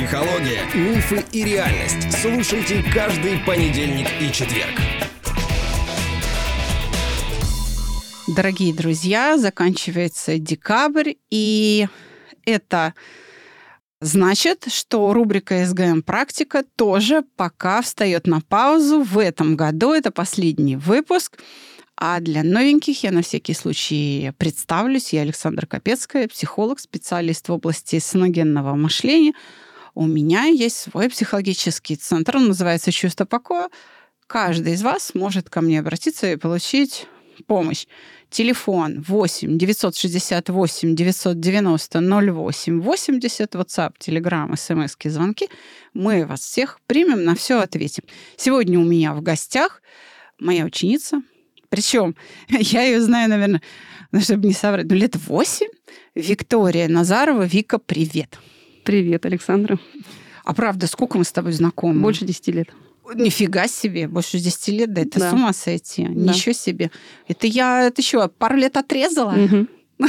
Психология, мифы и реальность. Слушайте каждый понедельник и четверг. Дорогие друзья, заканчивается декабрь, и это значит, что рубрика «СГМ Практика» тоже пока встает на паузу. В этом году это последний выпуск. А для новеньких я на всякий случай представлюсь. Я Александра Капецкая, психолог, специалист в области саногенного мышления. У меня есть свой психологический центр, он называется «Чувство покоя». Каждый из вас может ко мне обратиться и получить помощь. Телефон 8 968 990 08 80, WhatsApp, Telegram, смс, звонки. Мы вас всех примем, на все ответим. Сегодня у меня в гостях моя ученица. Причем я ее знаю, наверное, ну, чтобы не соврать, ну, лет 8. Виктория Назарова. Вика, привет. Привет, Александра. А правда, сколько мы с тобой знакомы? Больше 10 лет. Нифига себе, больше 10 лет, да это да. с ума сойти. Да. Ничего себе. Это я, это еще пару лет отрезала? Угу.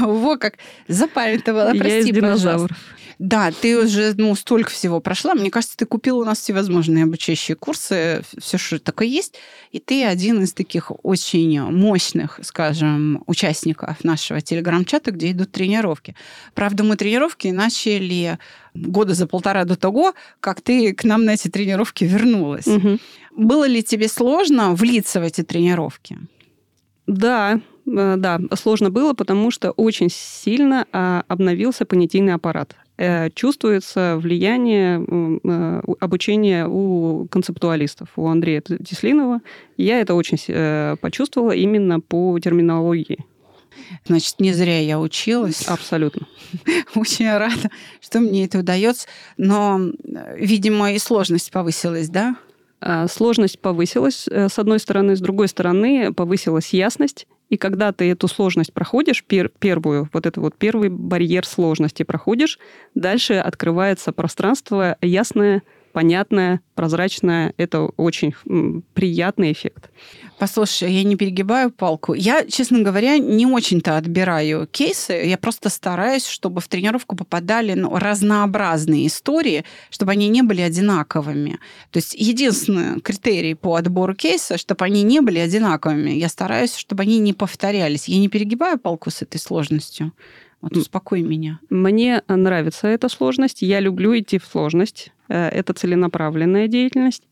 Во как запамятовала, прости, пожалуйста. Да, ты уже ну, столько всего прошла. Мне кажется, ты купила у нас всевозможные обучающие курсы, все, что такое есть. И ты один из таких очень мощных, скажем, участников нашего телеграм-чата, где идут тренировки. Правда, мы тренировки начали года за полтора до того, как ты к нам на эти тренировки вернулась. Угу. Было ли тебе сложно влиться в эти тренировки? Да, э, да, сложно было, потому что очень сильно а, обновился понятийный аппарат. Э, чувствуется влияние э, обучения у концептуалистов, у Андрея Теслинова. Я это очень э, почувствовала именно по терминологии. Значит, не зря я училась. Абсолютно. Очень рада, что мне это удается. Но, видимо, и сложность повысилась, да? Сложность повысилась, с одной стороны. С другой стороны, повысилась ясность и когда ты эту сложность проходишь, пер, первую, вот это вот первый барьер сложности проходишь, дальше открывается пространство ясное, понятное, прозрачное. Это очень приятный эффект. Послушай, я не перегибаю палку. Я, честно говоря, не очень-то отбираю кейсы. Я просто стараюсь, чтобы в тренировку попадали ну, разнообразные истории, чтобы они не были одинаковыми. То есть единственный критерий по отбору кейса, чтобы они не были одинаковыми. Я стараюсь, чтобы они не повторялись. Я не перегибаю палку с этой сложностью. Вот успокой меня. Мне нравится эта сложность. Я люблю идти в сложность. Э, это целенаправленная деятельность.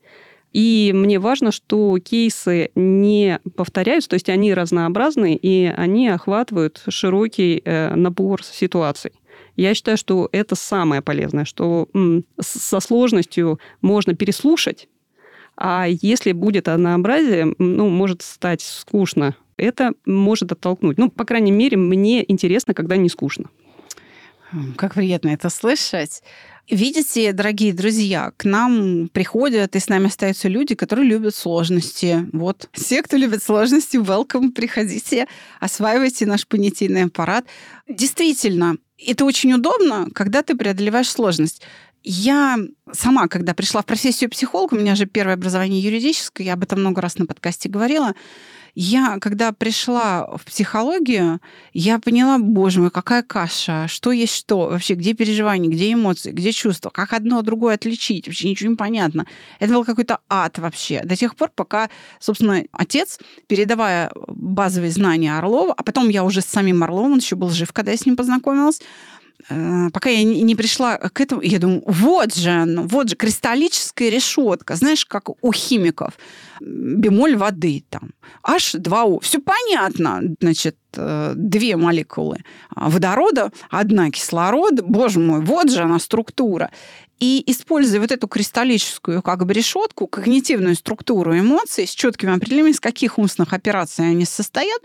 И мне важно, что кейсы не повторяются, то есть они разнообразны, и они охватывают широкий э, набор ситуаций. Я считаю, что это самое полезное, что со сложностью можно переслушать, а если будет однообразие, ну, может стать скучно это может оттолкнуть. Ну, по крайней мере, мне интересно, когда не скучно. Как приятно это слышать. Видите, дорогие друзья, к нам приходят и с нами остаются люди, которые любят сложности. Вот. Все, кто любит сложности, welcome, приходите, осваивайте наш понятийный аппарат. Действительно, это очень удобно, когда ты преодолеваешь сложность. Я сама, когда пришла в профессию психолога, у меня же первое образование юридическое, я об этом много раз на подкасте говорила, я, когда пришла в психологию, я поняла, боже мой, какая каша, что есть что, вообще, где переживания, где эмоции, где чувства, как одно от другое отличить, вообще ничего не понятно. Это был какой-то ад вообще. До тех пор, пока, собственно, отец, передавая базовые знания Орлова, а потом я уже с самим Орловым, он еще был жив, когда я с ним познакомилась, пока я не пришла к этому, я думаю, вот же, ну, вот же кристаллическая решетка, знаешь, как у химиков, бемоль воды там, H2O, все понятно, значит, э, две молекулы водорода, одна кислорода, боже мой, вот же она структура. И используя вот эту кристаллическую как бы решетку, когнитивную структуру эмоций с четкими определениями, из каких умственных операций они состоят,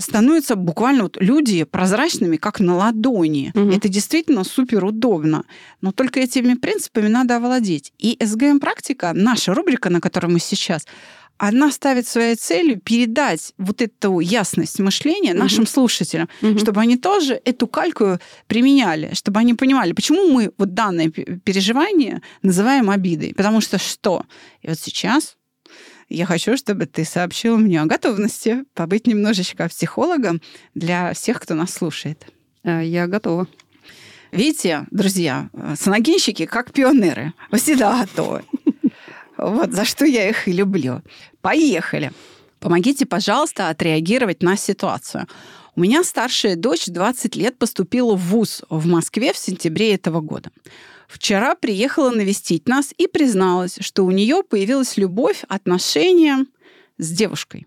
становятся буквально вот люди прозрачными, как на ладони. Угу. Это действительно супер удобно. Но только этими принципами надо овладеть. И СГМ-практика, наша рубрика, на которой мы сейчас, она ставит своей целью передать вот эту ясность мышления нашим угу. слушателям, угу. чтобы они тоже эту кальку применяли, чтобы они понимали, почему мы вот данное переживание называем обидой. Потому что что? И вот сейчас я хочу, чтобы ты сообщил мне о готовности побыть немножечко психологом для всех, кто нас слушает. Э, я готова. Видите, друзья, саногенщики как пионеры. Всегда готовы. Вот за что я их и люблю. Поехали. Помогите, пожалуйста, отреагировать на ситуацию. У меня старшая дочь 20 лет поступила в ВУЗ в Москве в сентябре этого года. Вчера приехала навестить нас и призналась, что у нее появилась любовь, отношения с девушкой.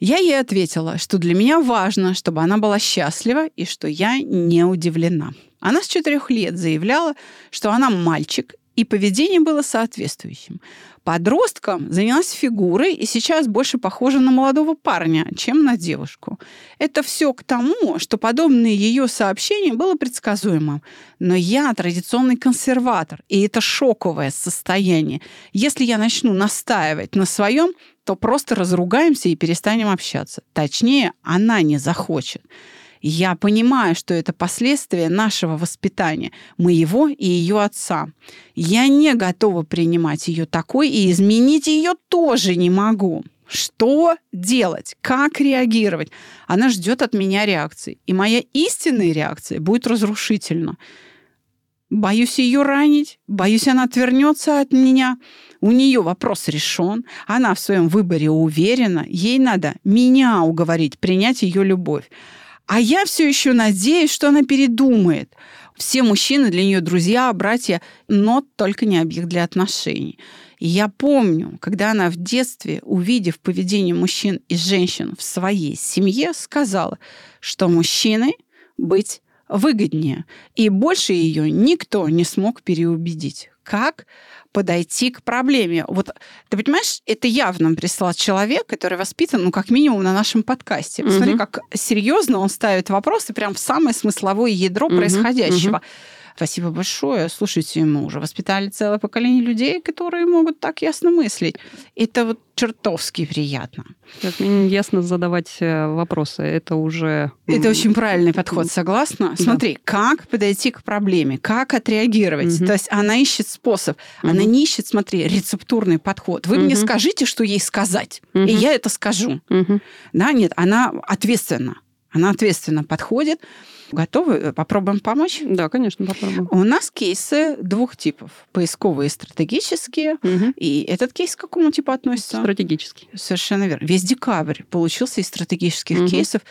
Я ей ответила, что для меня важно, чтобы она была счастлива и что я не удивлена. Она с четырех лет заявляла, что она мальчик, и поведение было соответствующим. Подростком занялась фигурой и сейчас больше похожа на молодого парня, чем на девушку. Это все к тому, что подобное ее сообщение было предсказуемым. Но я традиционный консерватор, и это шоковое состояние. Если я начну настаивать на своем, то просто разругаемся и перестанем общаться. Точнее, она не захочет. Я понимаю, что это последствия нашего воспитания, моего и ее отца. Я не готова принимать ее такой, и изменить ее тоже не могу. Что делать? Как реагировать? Она ждет от меня реакции. И моя истинная реакция будет разрушительна. Боюсь ее ранить, боюсь, она отвернется от меня. У нее вопрос решен, она в своем выборе уверена, ей надо меня уговорить, принять ее любовь. А я все еще надеюсь, что она передумает. Все мужчины для нее друзья, братья, но только не объект для отношений. И я помню, когда она в детстве, увидев поведение мужчин и женщин в своей семье, сказала, что мужчины быть выгоднее. И больше ее никто не смог переубедить. Как? Подойти к проблеме. Вот ты понимаешь, это явно прислал человек, который воспитан, ну, как минимум, на нашем подкасте. Посмотри, угу. как серьезно он ставит вопросы прям в самое смысловое ядро угу, происходящего. Угу. Спасибо большое. Слушайте, мы уже воспитали целое поколение людей, которые могут так ясно мыслить. Это вот чертовски приятно. Ясно задавать э, вопросы. Это уже... Это очень правильный подход, согласна? Да. Смотри, как подойти к проблеме, как отреагировать. Угу. То есть она ищет способ. Угу. Она не ищет, смотри, рецептурный подход. Вы угу. мне скажите, что ей сказать, угу. и я это скажу. Угу. Да, нет, она ответственна. Она ответственно подходит. Готовы? Э, попробуем помочь? Да, конечно, попробуем. У нас кейсы двух типов. Поисковые и стратегические. Угу. И этот кейс к какому типу относится? Стратегический. Совершенно верно. Весь декабрь получился из стратегических угу. кейсов.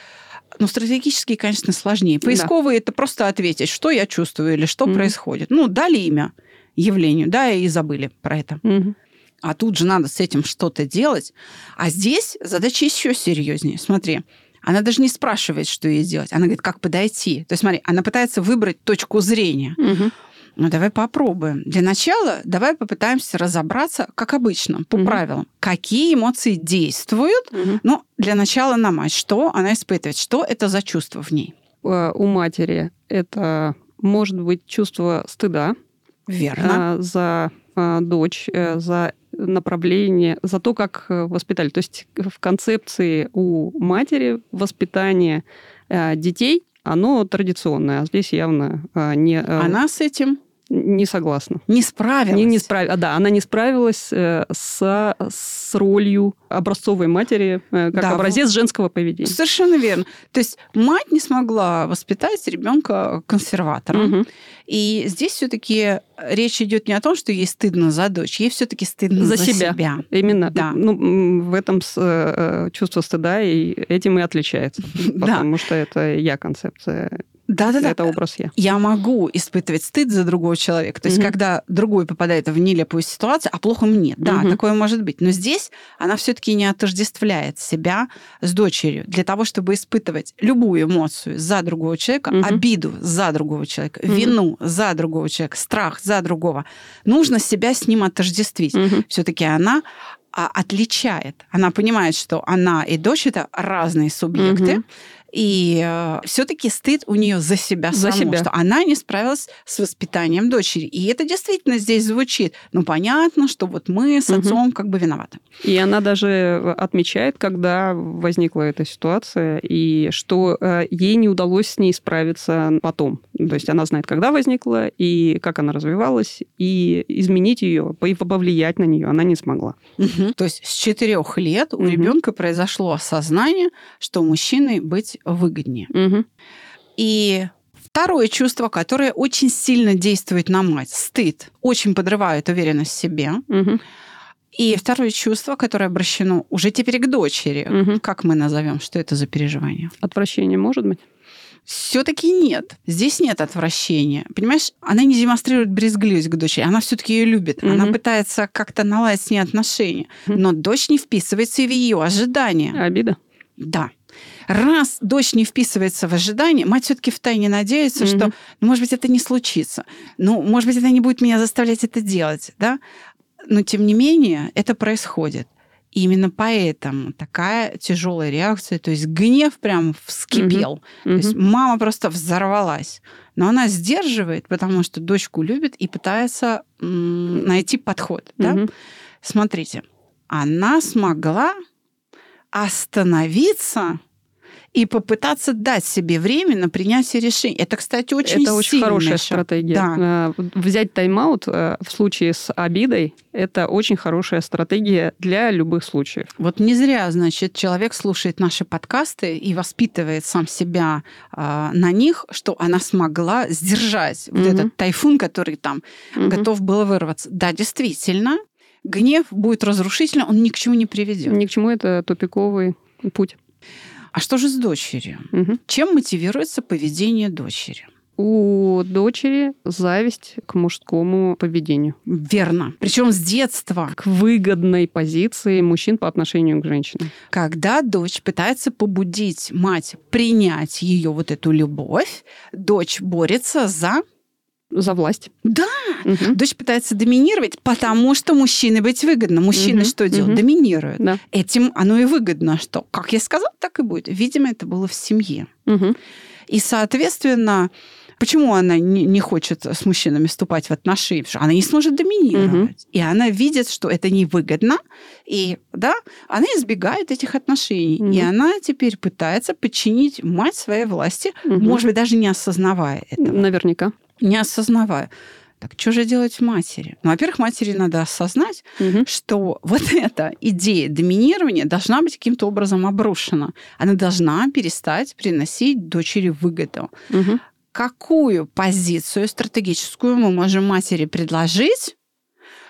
Но стратегические, конечно, сложнее. Поисковые да. это просто ответить, что я чувствую или что угу. происходит. Ну, дали имя явлению, да, и забыли про это. Угу. А тут же надо с этим что-то делать. А здесь задача еще серьезнее. Смотри, она даже не спрашивает, что ей делать. Она говорит, как подойти. То есть, смотри, она пытается выбрать точку зрения. Угу. Ну, давай попробуем. Для начала давай попытаемся разобраться, как обычно, по угу. правилам, какие эмоции действуют. Угу. Ну, для начала на мать. Что она испытывает? Что это за чувство в ней? Э, у матери это может быть чувство стыда. Верно. Э, за э, дочь, за направление, за то, как э, воспитали. То есть в концепции у матери воспитание э, детей, оно традиционное, а здесь явно э, не... Она с этим не согласна. Не справилась. Не, не справ... а, да, она не справилась э, с, с ролью образцовой матери э, как да, образец женского поведения. Совершенно верно. То есть мать не смогла воспитать ребенка консерватором. Угу. И здесь все-таки речь идет не о том, что ей стыдно за дочь, ей все-таки стыдно за, за себя. себя. Именно. Да. Ну, в этом э, э, чувство стыда и этим и отличается. Потому что это я концепция да, да, да. Это образ я. Я могу испытывать стыд за другого человека. То есть, угу. когда другой попадает в нелепую ситуацию, а плохо мне. Да, угу. такое может быть. Но здесь она все-таки не отождествляет себя с дочерью. Для того, чтобы испытывать любую эмоцию за другого человека, угу. обиду за другого человека, угу. вину за другого человека, страх за другого, нужно себя с ним отождествить. Угу. Все-таки она а, отличает. Она понимает, что она и дочь это разные субъекты. Угу и э, все-таки стыд у нее за себя за саму, себя. что она не справилась с воспитанием дочери. И это действительно здесь звучит. Ну, понятно, что вот мы с отцом угу. как бы виноваты. И она даже отмечает, когда возникла эта ситуация, и что э, ей не удалось с ней справиться потом. То есть она знает, когда возникла, и как она развивалась, и изменить ее, повлиять на нее она не смогла. Угу. То есть с четырех лет у угу. ребенка произошло осознание, что мужчиной быть выгоднее. Угу. И Второе чувство, которое очень сильно действует на мать, стыд, очень подрывает уверенность в себе. Мгм. И второе чувство, которое обращено уже теперь к дочери. Мгм. Как мы назовем, что это за переживание? Отвращение может быть? Все-таки нет. Здесь нет отвращения. Понимаешь, она не демонстрирует брезгливость к дочери, она все-таки ее любит. Она Мгм. пытается как-то наладить с ней отношения. Мгм. Но дочь не вписывается в ее ожидания. Обида? Да. Раз дочь не вписывается в ожидания, мать все-таки втайне надеется, что, Мгм. ну, может быть, это не случится. Ну, может быть, это не будет меня заставлять это делать, да? Но, тем не менее, это происходит. И именно поэтому такая тяжелая реакция, то есть гнев прям вскипел. То есть мама просто взорвалась. Но она сдерживает, потому что дочку любит и пытается найти подход. Да? Смотрите, она смогла остановиться и попытаться дать себе время на принятие решений. Это, кстати, очень это очень хорошая шаг. стратегия. Да. Э, Взять тайм-аут э, в случае с обидой – это очень хорошая стратегия для любых случаев. Вот не зря, значит, человек слушает наши подкасты и воспитывает сам себя а, на них, что она смогла сдержать вот Мгм. этот тайфун, который там Мгм. готов был вырваться. Да, действительно, гнев будет разрушительным, он ни к чему не приведет. Ни к чему это тупиковый путь. А что же с дочерью? Мгм. Чем мотивируется поведение дочери? У дочери зависть к мужскому поведению, Верно. Причем с детства. к выгодной позиции мужчин по отношению к женщинам. Когда дочь пытается побудить мать принять ее вот эту любовь, дочь борется за... За власть. Да, Мгм. дочь пытается доминировать, потому что мужчине быть выгодно. Мужчина Мгм, что делает? мгм. Доминирует. Да. Этим оно и выгодно, что, как я сказала, так и будет. Видимо, это было в семье. Мгм. И, соответственно, почему она не, не хочет с мужчинами вступать в отношения? Потому что она не сможет доминировать. И она видит, что это невыгодно, и да, она избегает этих отношений. Мгм. И она теперь пытается подчинить мать своей власти, Мгм. может быть, даже не осознавая этого. Наверняка. Не осознавая. Так что же делать матери? Ну, во-первых, матери надо осознать, Мгм. что вот эта идея доминирования должна быть каким-то образом обрушена. Она должна перестать приносить дочери выгоду. Мгм. Какую позицию стратегическую мы можем матери предложить,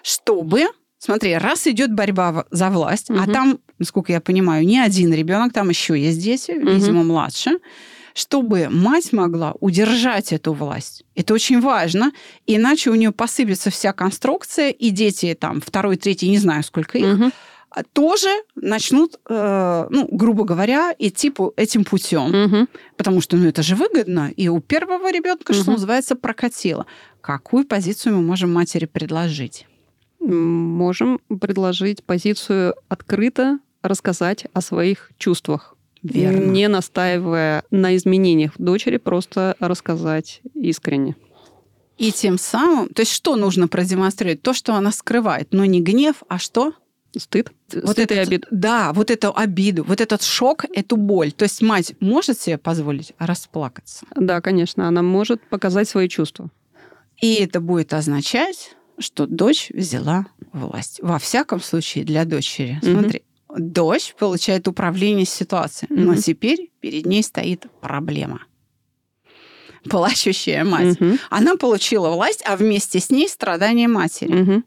чтобы, смотри, раз идет борьба за власть, а Мгм. там, насколько я понимаю, не один ребенок, там еще есть дети, Мгм. видимо, младше, чтобы мать могла удержать эту власть. Это очень важно, иначе у нее посыпется вся конструкция, и дети там второй, третий, не знаю, сколько их, а, тоже начнут, э, ну, грубо говоря, идти по этим путем. Мгм. Потому что, ну, это же выгодно. И у первого ребенка, что Мгм. называется, прокатило. Какую позицию мы можем матери предложить? Можем предложить позицию открыто рассказать о своих чувствах. Верно. Не настаивая на изменениях дочери, просто рассказать искренне. И тем самым, то есть что нужно продемонстрировать? То, что она скрывает, но не гнев, а что? Стыд. Вот Стыд и этот- обида. Да, вот эту обиду, вот этот шок, эту боль. То есть мать может себе позволить расплакаться. Да, конечно, она может показать свои чувства. И это будет означать, что дочь взяла власть. Во всяком случае, для дочери. Мгм. Смотри, дочь получает управление ситуацией, но Мгм. теперь перед ней стоит проблема. Плачущая мать. Мгм. Она получила власть, а вместе с ней страдания матери. Мгм.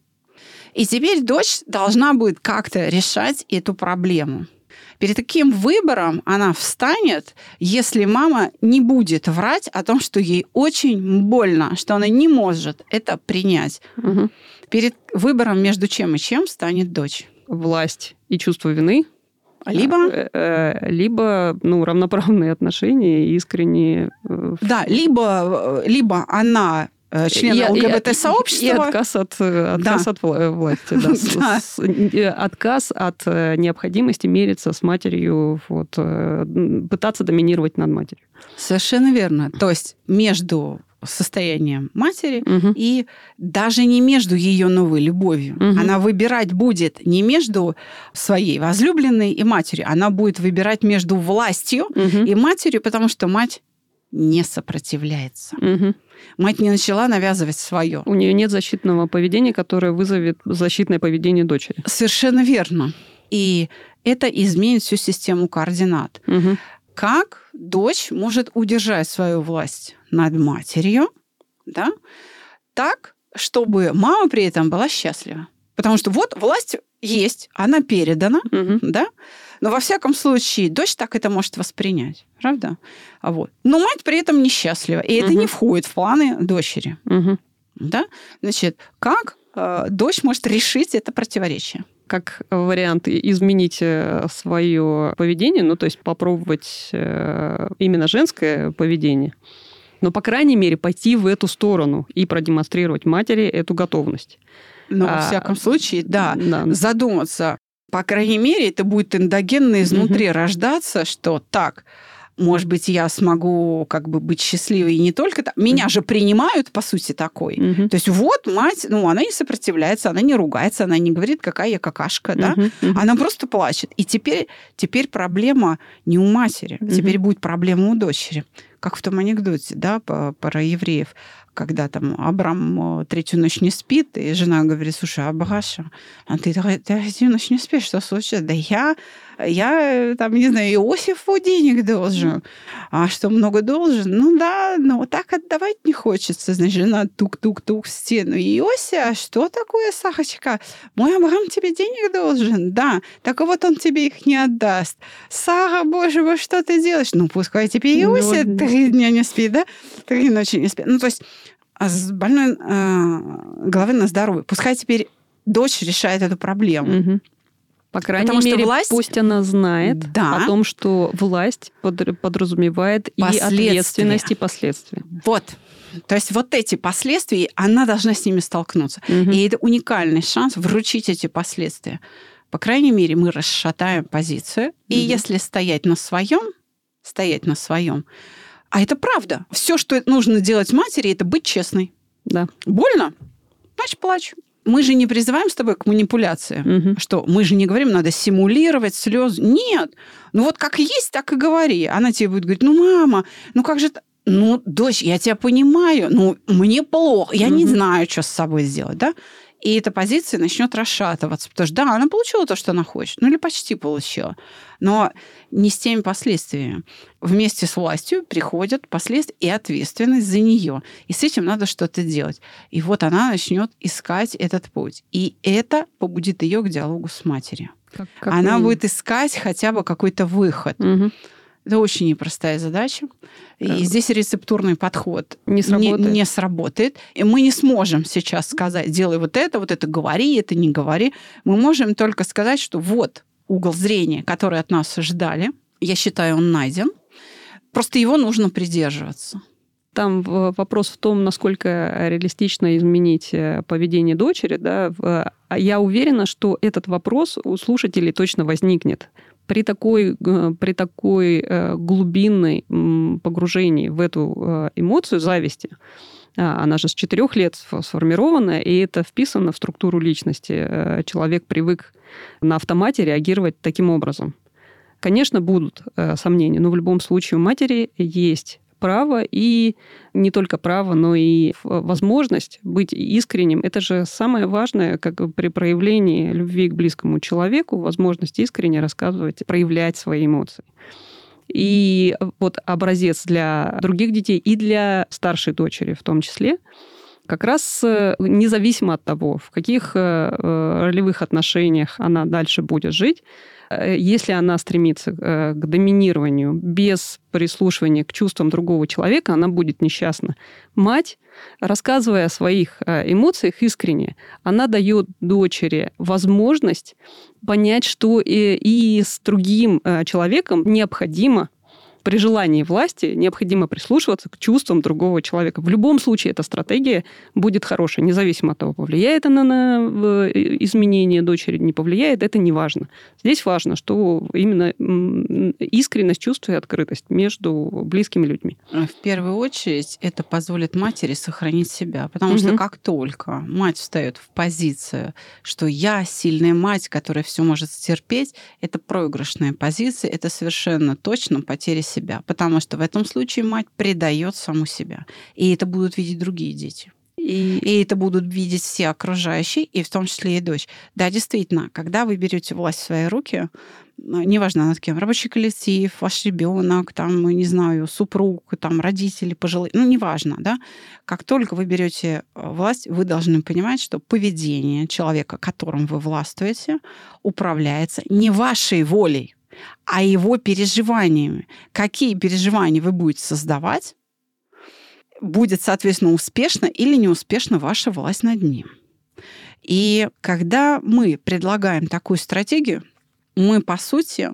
И теперь дочь должна будет как-то решать эту проблему. Перед каким выбором она встанет, если мама не будет врать о том, что ей очень больно, что она не может это принять? Мгм. Перед выбором между чем и чем станет дочь? Власть и чувство вины. Либо, Э, э, либо ну, равноправные отношения, искренние. э, да, либо, либо она член ЛГБТ-сообщества, И отказ от, отказ Да. от вла- власти. Да. Да. с- отказ от необходимости мериться с матерью, вот, пытаться доминировать над матерью. Совершенно верно. То есть между состоянием матери Мгм. и даже не между ее новой любовью. Мгм. Она выбирать будет не между своей возлюбленной и матерью, она будет выбирать между властью Мгм. и матерью, потому что мать не сопротивляется. Мгм. Мать не начала навязывать свое. У нее нет защитного поведения, которое вызовет защитное поведение дочери. Совершенно верно. И это изменит всю систему координат. Мгм. Как дочь может удержать свою власть над матерью, да, так, чтобы мама при этом была счастлива. Потому что вот власть есть, она передана, Мгм. да, но во всяком случае дочь так это может воспринять, правда? А вот. Но мать при этом несчастлива, и это Мгм. не входит в планы дочери, Мгм. да? Значит, как э, дочь может решить это противоречие? Как вариант изменить свое поведение, ну, то есть попробовать э, именно женское поведение, но, по крайней мере, пойти в эту сторону и продемонстрировать матери эту готовность. Но во А, всяком случае, да, Да. задуматься. По крайней мере, это будет эндогенно изнутри рождаться, что так, может быть, я смогу как бы быть счастливой и не только так. Меня же принимают, по сути, такой. Мгм. То есть вот мать, ну, она не сопротивляется, она не ругается, она не говорит, какая я какашка, да? Мгм. Мгм. Она просто плачет. И теперь, теперь проблема не у матери, Мгм. теперь будет проблема у дочери. Как в том анекдоте, да, про евреев, когда там Абрам э, третью ночь не спит, и жена говорит, слушай, Абраша, а ты, тр- третью ночь не спишь, что случилось? Да я, я, э, там, не знаю, Иосифу денег должен. А что, много должен? Ну да, но вот так отдавать не хочется. Значит, жена тук-тук-тук в стену. Иося, а что такое, Сахочка? Мой Абрам тебе денег должен? Да. Так вот он тебе их не отдаст. Сара, боже мой, что ты делаешь? Ну, пускай тебе Ну, Иося вот. три дня не спит, да? Три ночи не спит. Ну, то есть а с больной э, головы на здоровье. Пускай теперь дочь решает эту проблему. Мгм. По крайней Потому что мере, власть- пусть она знает Да. о том, что власть под- подразумевает и ответственность, и последствия. Вот. То есть вот эти последствия, она должна с ними столкнуться. Мгм. И это уникальный шанс вручить эти последствия. По крайней мере, мы расшатаем позицию. И Мгм. если стоять на своем, стоять на своем, а это правда. Все, что нужно делать матери, это быть честной. Да. Больно? Значит, плачь. Мы же не призываем с тобой к манипуляции. Мгм. Что мы же не говорим, надо симулировать слезы. Нет. Ну вот как есть, так и говори. Она тебе будет говорить, ну, мама, ну как же... это?» Ну, дочь, я тебя понимаю, ну, мне плохо, я не Мгм. знаю, что с собой сделать, да? И эта позиция начнет расшатываться, потому что, да, она получила то, что она хочет, ну или почти получила, но не с теми последствиями. Вместе с властью приходят последствия и ответственность за нее. И с этим надо что-то делать. И вот она начнет искать этот путь. И это побудит ее к диалогу с матерью. Как- как она будет искать хотя бы какой-то выход. Мгм. Это очень непростая задача. И Да. здесь рецептурный подход Не сработает. не сработает. И мы не сможем сейчас сказать, делай вот это, вот это говори, это не говори. Мы можем только сказать, что вот угол зрения, который от нас ждали, я считаю, он найден. Просто его нужно придерживаться. Там вопрос в том, насколько реалистично изменить э, поведение дочери. Да? А Я уверена, что этот вопрос у слушателей точно возникнет. При такой, э, при такой э, глубинной погружении в эту э, эмоцию зависти, а, она же с четырех лет сф- сформирована, и это вписано в структуру личности. Человек привык на автомате реагировать таким образом. Конечно, будут сомнения, но в любом случае у матери есть право и не только право, но и возможность быть искренним. Это же самое важное, как при проявлении любви к близкому человеку, возможность искренне рассказывать, проявлять свои эмоции. И вот образец для других детей и для старшей дочери в том числе, как раз э, независимо от того, в каких э, э, ролевых отношениях она дальше будет жить, если она стремится э, к доминированию без прислушивания к чувствам другого человека, она будет несчастна. Мать, рассказывая о своих э, эмоциях искренне, она дает дочери возможность понять, что и, с другим э, человеком необходимо при желании власти необходимо прислушиваться к чувствам другого человека. В любом случае эта стратегия будет хорошая, независимо от того, повлияет она на э, изменение дочери, не повлияет, это не важно. Здесь важно, что именно искренность чувства и открытость между близкими людьми. В первую очередь это позволит матери сохранить себя, потому что Мгм. как только мать встает в позицию, что я сильная мать, которая все может стерпеть, это проигрышная позиция, это совершенно точно потеря себя, потому что в этом случае мать предает саму себя, и это будут видеть другие дети. И... и это будут видеть все окружающие, и в том числе и дочь. Да, действительно, когда вы берете власть в свои руки, ну, неважно над кем, рабочий коллектив, ваш ребенок, там, не знаю, супруг, там, родители, пожилые, ну, неважно, да, как только вы берете э, власть, вы должны понимать, что поведение человека, которым вы властвуете, управляется не вашей волей, а его переживаниями. Какие переживания вы будете создавать, будет, соответственно, успешно или неуспешно ваша власть над ним. И когда мы предлагаем такую стратегию, мы, по сути,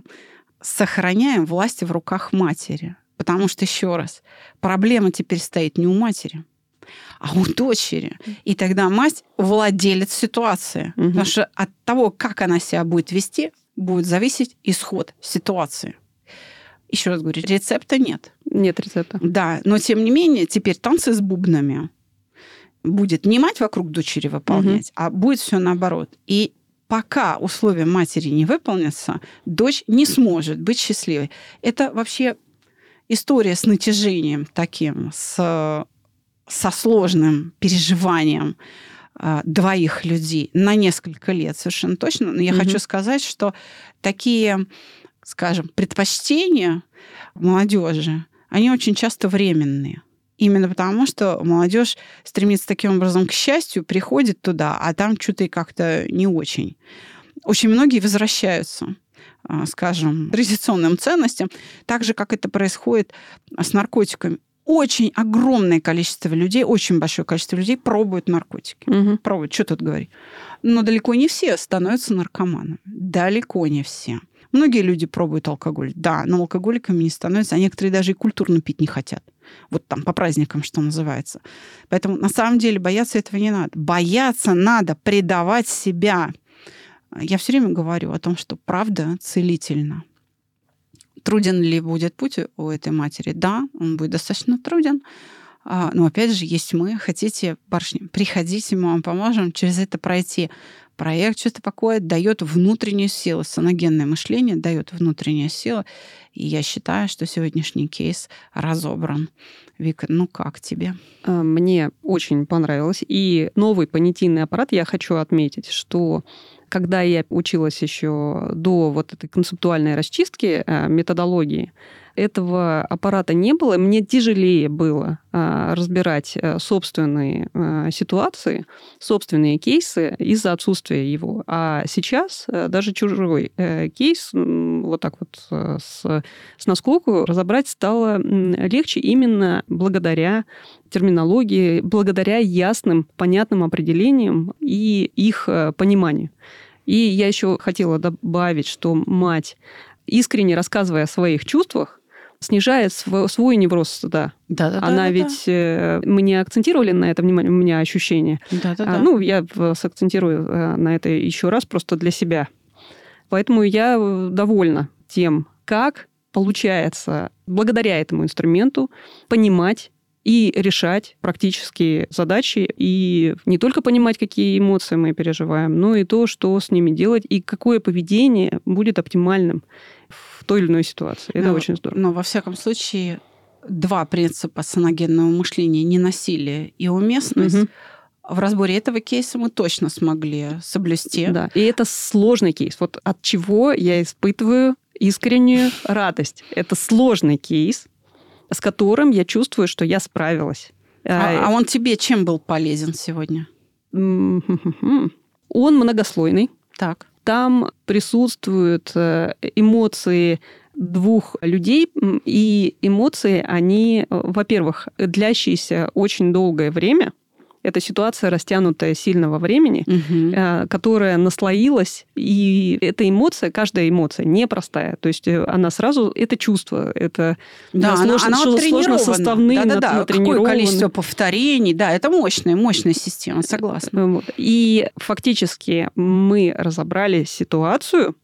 сохраняем власть в руках матери. Потому что, еще раз, проблема теперь стоит не у матери, а у дочери. И тогда мать владелец ситуации. Угу. Потому что от того, как она себя будет вести, будет зависеть исход ситуации. Еще раз говорю, рецепта нет. Нет рецепта. Да, но тем не менее, теперь танцы с бубнами будет не мать вокруг дочери выполнять, угу. а будет все наоборот. И пока условия матери не выполнятся, дочь не сможет быть счастливой. Это вообще история с натяжением таким, с, со сложным переживанием двоих людей на несколько лет совершенно точно. Но я угу. хочу сказать, что такие скажем, предпочтения молодежи, они очень часто временные. Именно потому, что молодежь стремится таким образом к счастью, приходит туда, а там что-то и как-то не очень. Очень многие возвращаются а, скажем, традиционным ценностям, так же, как это происходит с наркотиками. Очень огромное количество людей, очень большое количество людей пробуют наркотики. Угу. Пробуют, что тут говорить. Но далеко не все становятся наркоманами. Далеко не все. Многие люди пробуют алкоголь, да, но алкоголиками не становятся, а некоторые даже и культурно пить не хотят. Вот там по праздникам, что называется. Поэтому на самом деле бояться этого не надо. Бояться надо предавать себя. Я все время говорю о том, что правда целительна. Труден ли будет путь у этой матери? Да, он будет достаточно труден. А, но опять же, есть мы. Хотите, барышни, приходите, мы вам поможем через это пройти проект что-то такое дает внутреннюю силу. Саногенное мышление дает внутреннюю силу. И я считаю, что сегодняшний кейс разобран. Вика, ну как тебе? А, мне очень понравилось. И новый понятийный аппарат я хочу отметить, что когда я училась еще до вот этой концептуальной расчистки э, методологии, этого аппарата не было, мне тяжелее было а, разбирать а, собственные а, ситуации, собственные кейсы из-за отсутствия его. А сейчас а, даже чужой а, кейс вот так вот с, с наскоку разобрать стало легче именно благодаря терминологии, благодаря ясным, понятным определениям и их пониманию. И я еще хотела добавить, что мать, искренне рассказывая о своих чувствах, снижает свой, свой невроз, да. Да, да, Она да, ведь... Да. Мы не акцентировали на это внимание, у меня ощущение. Да, да, а, Ну, я сакцентирую э, на это еще раз просто для себя. Поэтому я э, довольна тем, как получается благодаря этому инструменту понимать и решать практические задачи, и не только понимать, какие эмоции мы переживаем, но и то, что с ними делать, и какое поведение будет оптимальным той или иной ситуации. Это но, очень здорово. Но во всяком случае два принципа саногенного мышления – ненасилие и уместность. Угу. В разборе этого кейса мы точно смогли соблюсти. Да, и это сложный кейс. Вот от чего я испытываю искреннюю радость. Это сложный кейс, с которым я чувствую, что я справилась. А, а он тебе чем был полезен сегодня? Он многослойный. Так там присутствуют э, эмоции двух людей, и эмоции, они, э, во-первых, длящиеся очень долгое время – это ситуация, растянутая сильного времени, угу. которая наслоилась, и эта эмоция, каждая эмоция непростая. То есть э, она сразу, это чувство, это да, сложно, она, она сложно составные, да, да, да. Какое количество повторений, да, это мощная, мощная система, согласна. И фактически мы разобрали ситуацию,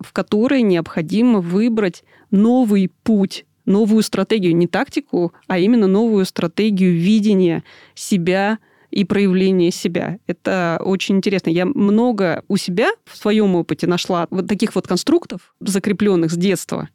в которой необходимо выбрать новый путь новую стратегию, не тактику, а именно новую стратегию видения себя и проявление себя. Это очень интересно. Я много у себя в своем опыте нашла вот таких вот конструктов, закрепленных с детства.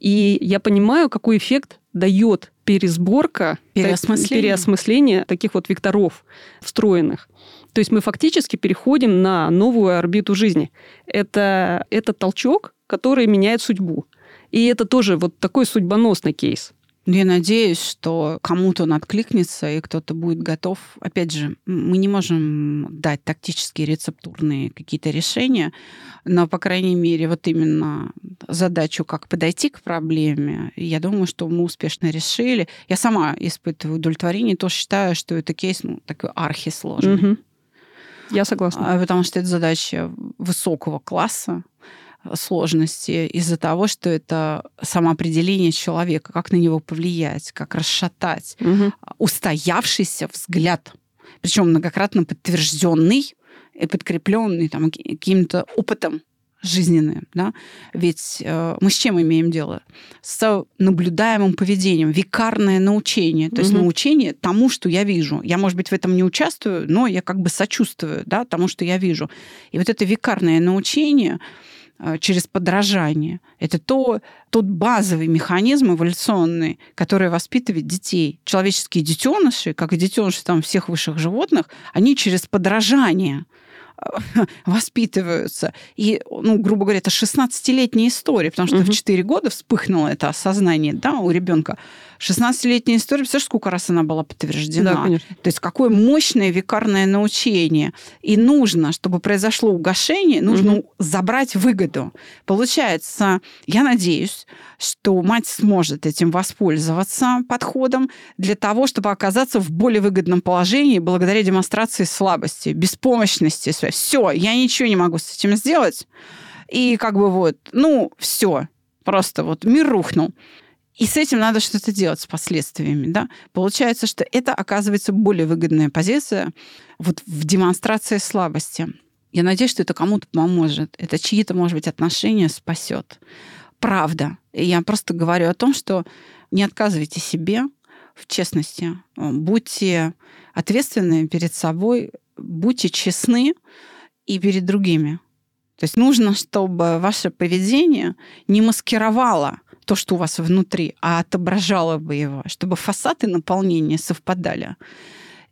И я понимаю, какой эффект дает пересборка, переосмысление. переосмысление таких вот векторов встроенных. То есть мы фактически переходим на новую орбиту жизни. Это, это толчок, который меняет судьбу. И это тоже вот такой судьбоносный кейс. Я надеюсь, что кому-то он откликнется, и кто-то будет готов. Опять же, мы не можем дать тактические рецептурные какие-то решения, но, по крайней мере, вот именно задачу, как подойти к проблеме, я думаю, что мы успешно решили. Я сама испытываю удовлетворение, тоже считаю, что это кейс ну, такой архисложный. Угу. Я согласна. А, потому что это задача высокого класса, сложности из-за того, что это самоопределение человека, как на него повлиять, как расшатать. Угу. Устоявшийся взгляд, причем многократно подтвержденный и подкрепленный там, каким-то опытом жизненным, да, ведь э, мы с чем имеем дело? С наблюдаемым поведением, викарное научение, то есть угу. научение тому, что я вижу. Я, может быть, в этом не участвую, но я как бы сочувствую, да, тому, что я вижу. И вот это викарное научение, через подражание. Это то, тот базовый механизм эволюционный, который воспитывает детей. Человеческие детеныши, как и детеныши там, всех высших животных, они через подражание воспитываются. И, ну, грубо говоря, это 16-летняя история, потому что угу. в 4 года вспыхнуло это осознание да, у ребенка. 16-летняя история, представляешь, сколько раз она была подтверждена? Да, конечно. То есть какое мощное викарное научение. И нужно, чтобы произошло угошение, нужно угу. забрать выгоду. Получается, я надеюсь, что мать сможет этим воспользоваться подходом для того, чтобы оказаться в более выгодном положении благодаря демонстрации слабости, беспомощности. Все, я ничего не могу с этим сделать. И как бы вот, ну, все, просто вот мир рухнул. И с этим надо что-то делать, с последствиями. Да? Получается, что это оказывается более выгодная позиция вот в демонстрации слабости. Я надеюсь, что это кому-то поможет. Это чьи-то, может быть, отношения спасет. Правда. И я просто говорю о том, что не отказывайте себе в честности. Будьте ответственны перед собой, будьте честны и перед другими. То есть нужно, чтобы ваше поведение не маскировало то, что у вас внутри, а отображало бы его, чтобы фасад и наполнение совпадали.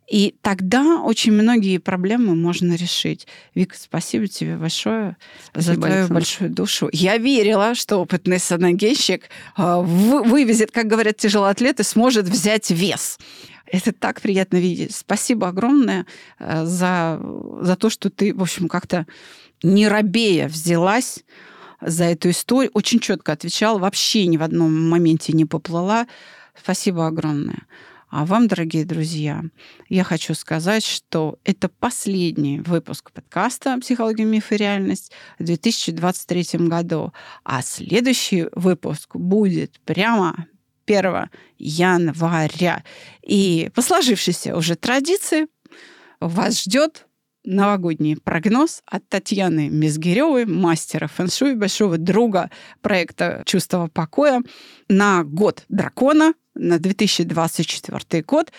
И тогда очень многие проблемы можно решить. Вика, спасибо тебе большое спасибо, за твою Александр. большую душу. Я верила, что опытный саногенщик а, вывезет, как говорят тяжелоатлеты, сможет взять вес. Это так приятно видеть. Спасибо огромное а, за, за то, что ты, в общем, как-то не робея взялась за эту историю. Очень четко отвечала, вообще ни в одном моменте не поплыла. Спасибо огромное. А вам, дорогие друзья, я хочу сказать, что это последний выпуск подкаста «Психология, миф и реальность» в 2023 году. А следующий выпуск будет прямо 1 января. И по сложившейся уже традиции вас ждет новогодний прогноз от Татьяны Мизгиревой, мастера фэншуй, большого друга проекта «Чувство покоя» на год дракона, на 2024 год.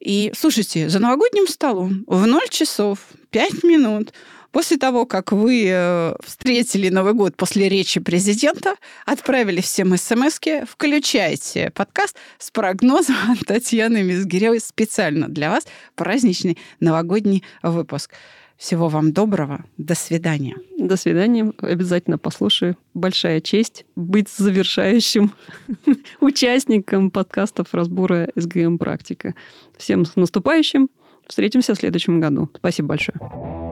И слушайте, за новогодним столом в 0 часов 5 минут После того, как вы э, встретили Новый год после речи президента, отправили всем смс включайте подкаст с прогнозом от Татьяны Мизгиревой специально для вас праздничный новогодний выпуск. Всего вам доброго. До свидания. До свидания. Обязательно послушаю. Большая честь быть завершающим участником подкастов разбора СГМ «Практика». Всем с наступающим. Встретимся в следующем году. Спасибо большое.